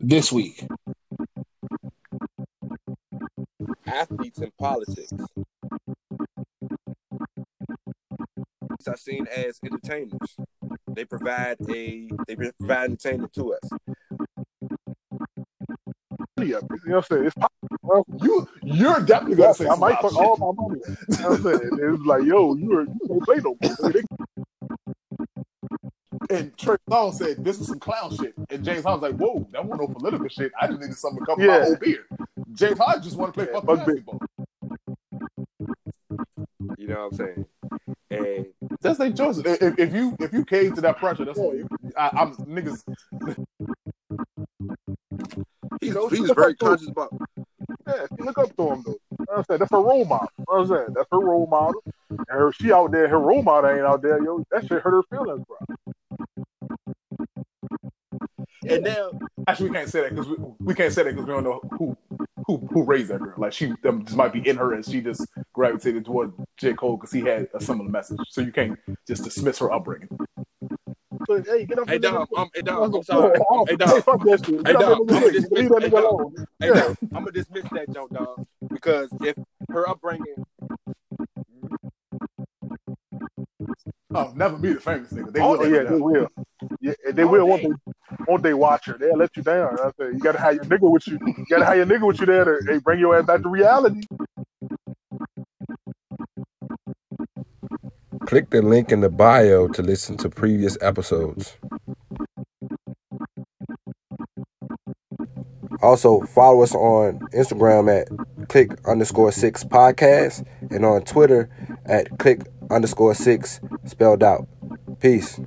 this week? Athletes in politics are seen as entertainers. They provide a they provide entertainment to us. You know what I'm saying? It's possible. You you're definitely gonna say I might wild put all my money. You know what I'm saying? It's like, yo, you, are, you don't play no more. They- And Trey Songz said this is some clown shit. And James Harden was like, whoa, that wasn't no political shit. I just needed something to cover Yeah. my whole beard. James Harden just want to play Yeah, fucking fuck big. basketball. You know what I'm saying? And That's their choice. If, if you if you cave to that pressure, that's on you. I, I'm niggas. he's know, he's very conscious about Yeah, look up to him though. You I'm saying? That's her role model. You I'm saying? That's her role model. And her, she out there, her role model ain't out there, yo. That shit hurt her feelings, bro. And now Actually, we can't say that because we, we can't say that because we don't know who who who raised that girl. Like she them just might be in her and she just gravitated toward J Cole because he had a similar message. So you can't just dismiss her upbringing. So, hey, get up Hey dog, I'm, hey dog, I'm sorry. Hey Hey, dog, fuck that shit. Hey, dog. I'ma dismiss- that hey, dog. hey dog, I'm gonna dismiss that joke, dog, because if her upbringing, Oh, never be the famous nigga. They Oh will yeah, they will. Yeah, they Oh, will. Won't they- they, won't they watch her? They'll let you down. I say, you gotta have your nigga with you. You gotta have your nigga with you there to hey, bring your ass back to reality. Click the link in the bio to listen to previous episodes. Also, follow us on Instagram at click underscore six podcast and on Twitter at click underscore six spelled out. Peace.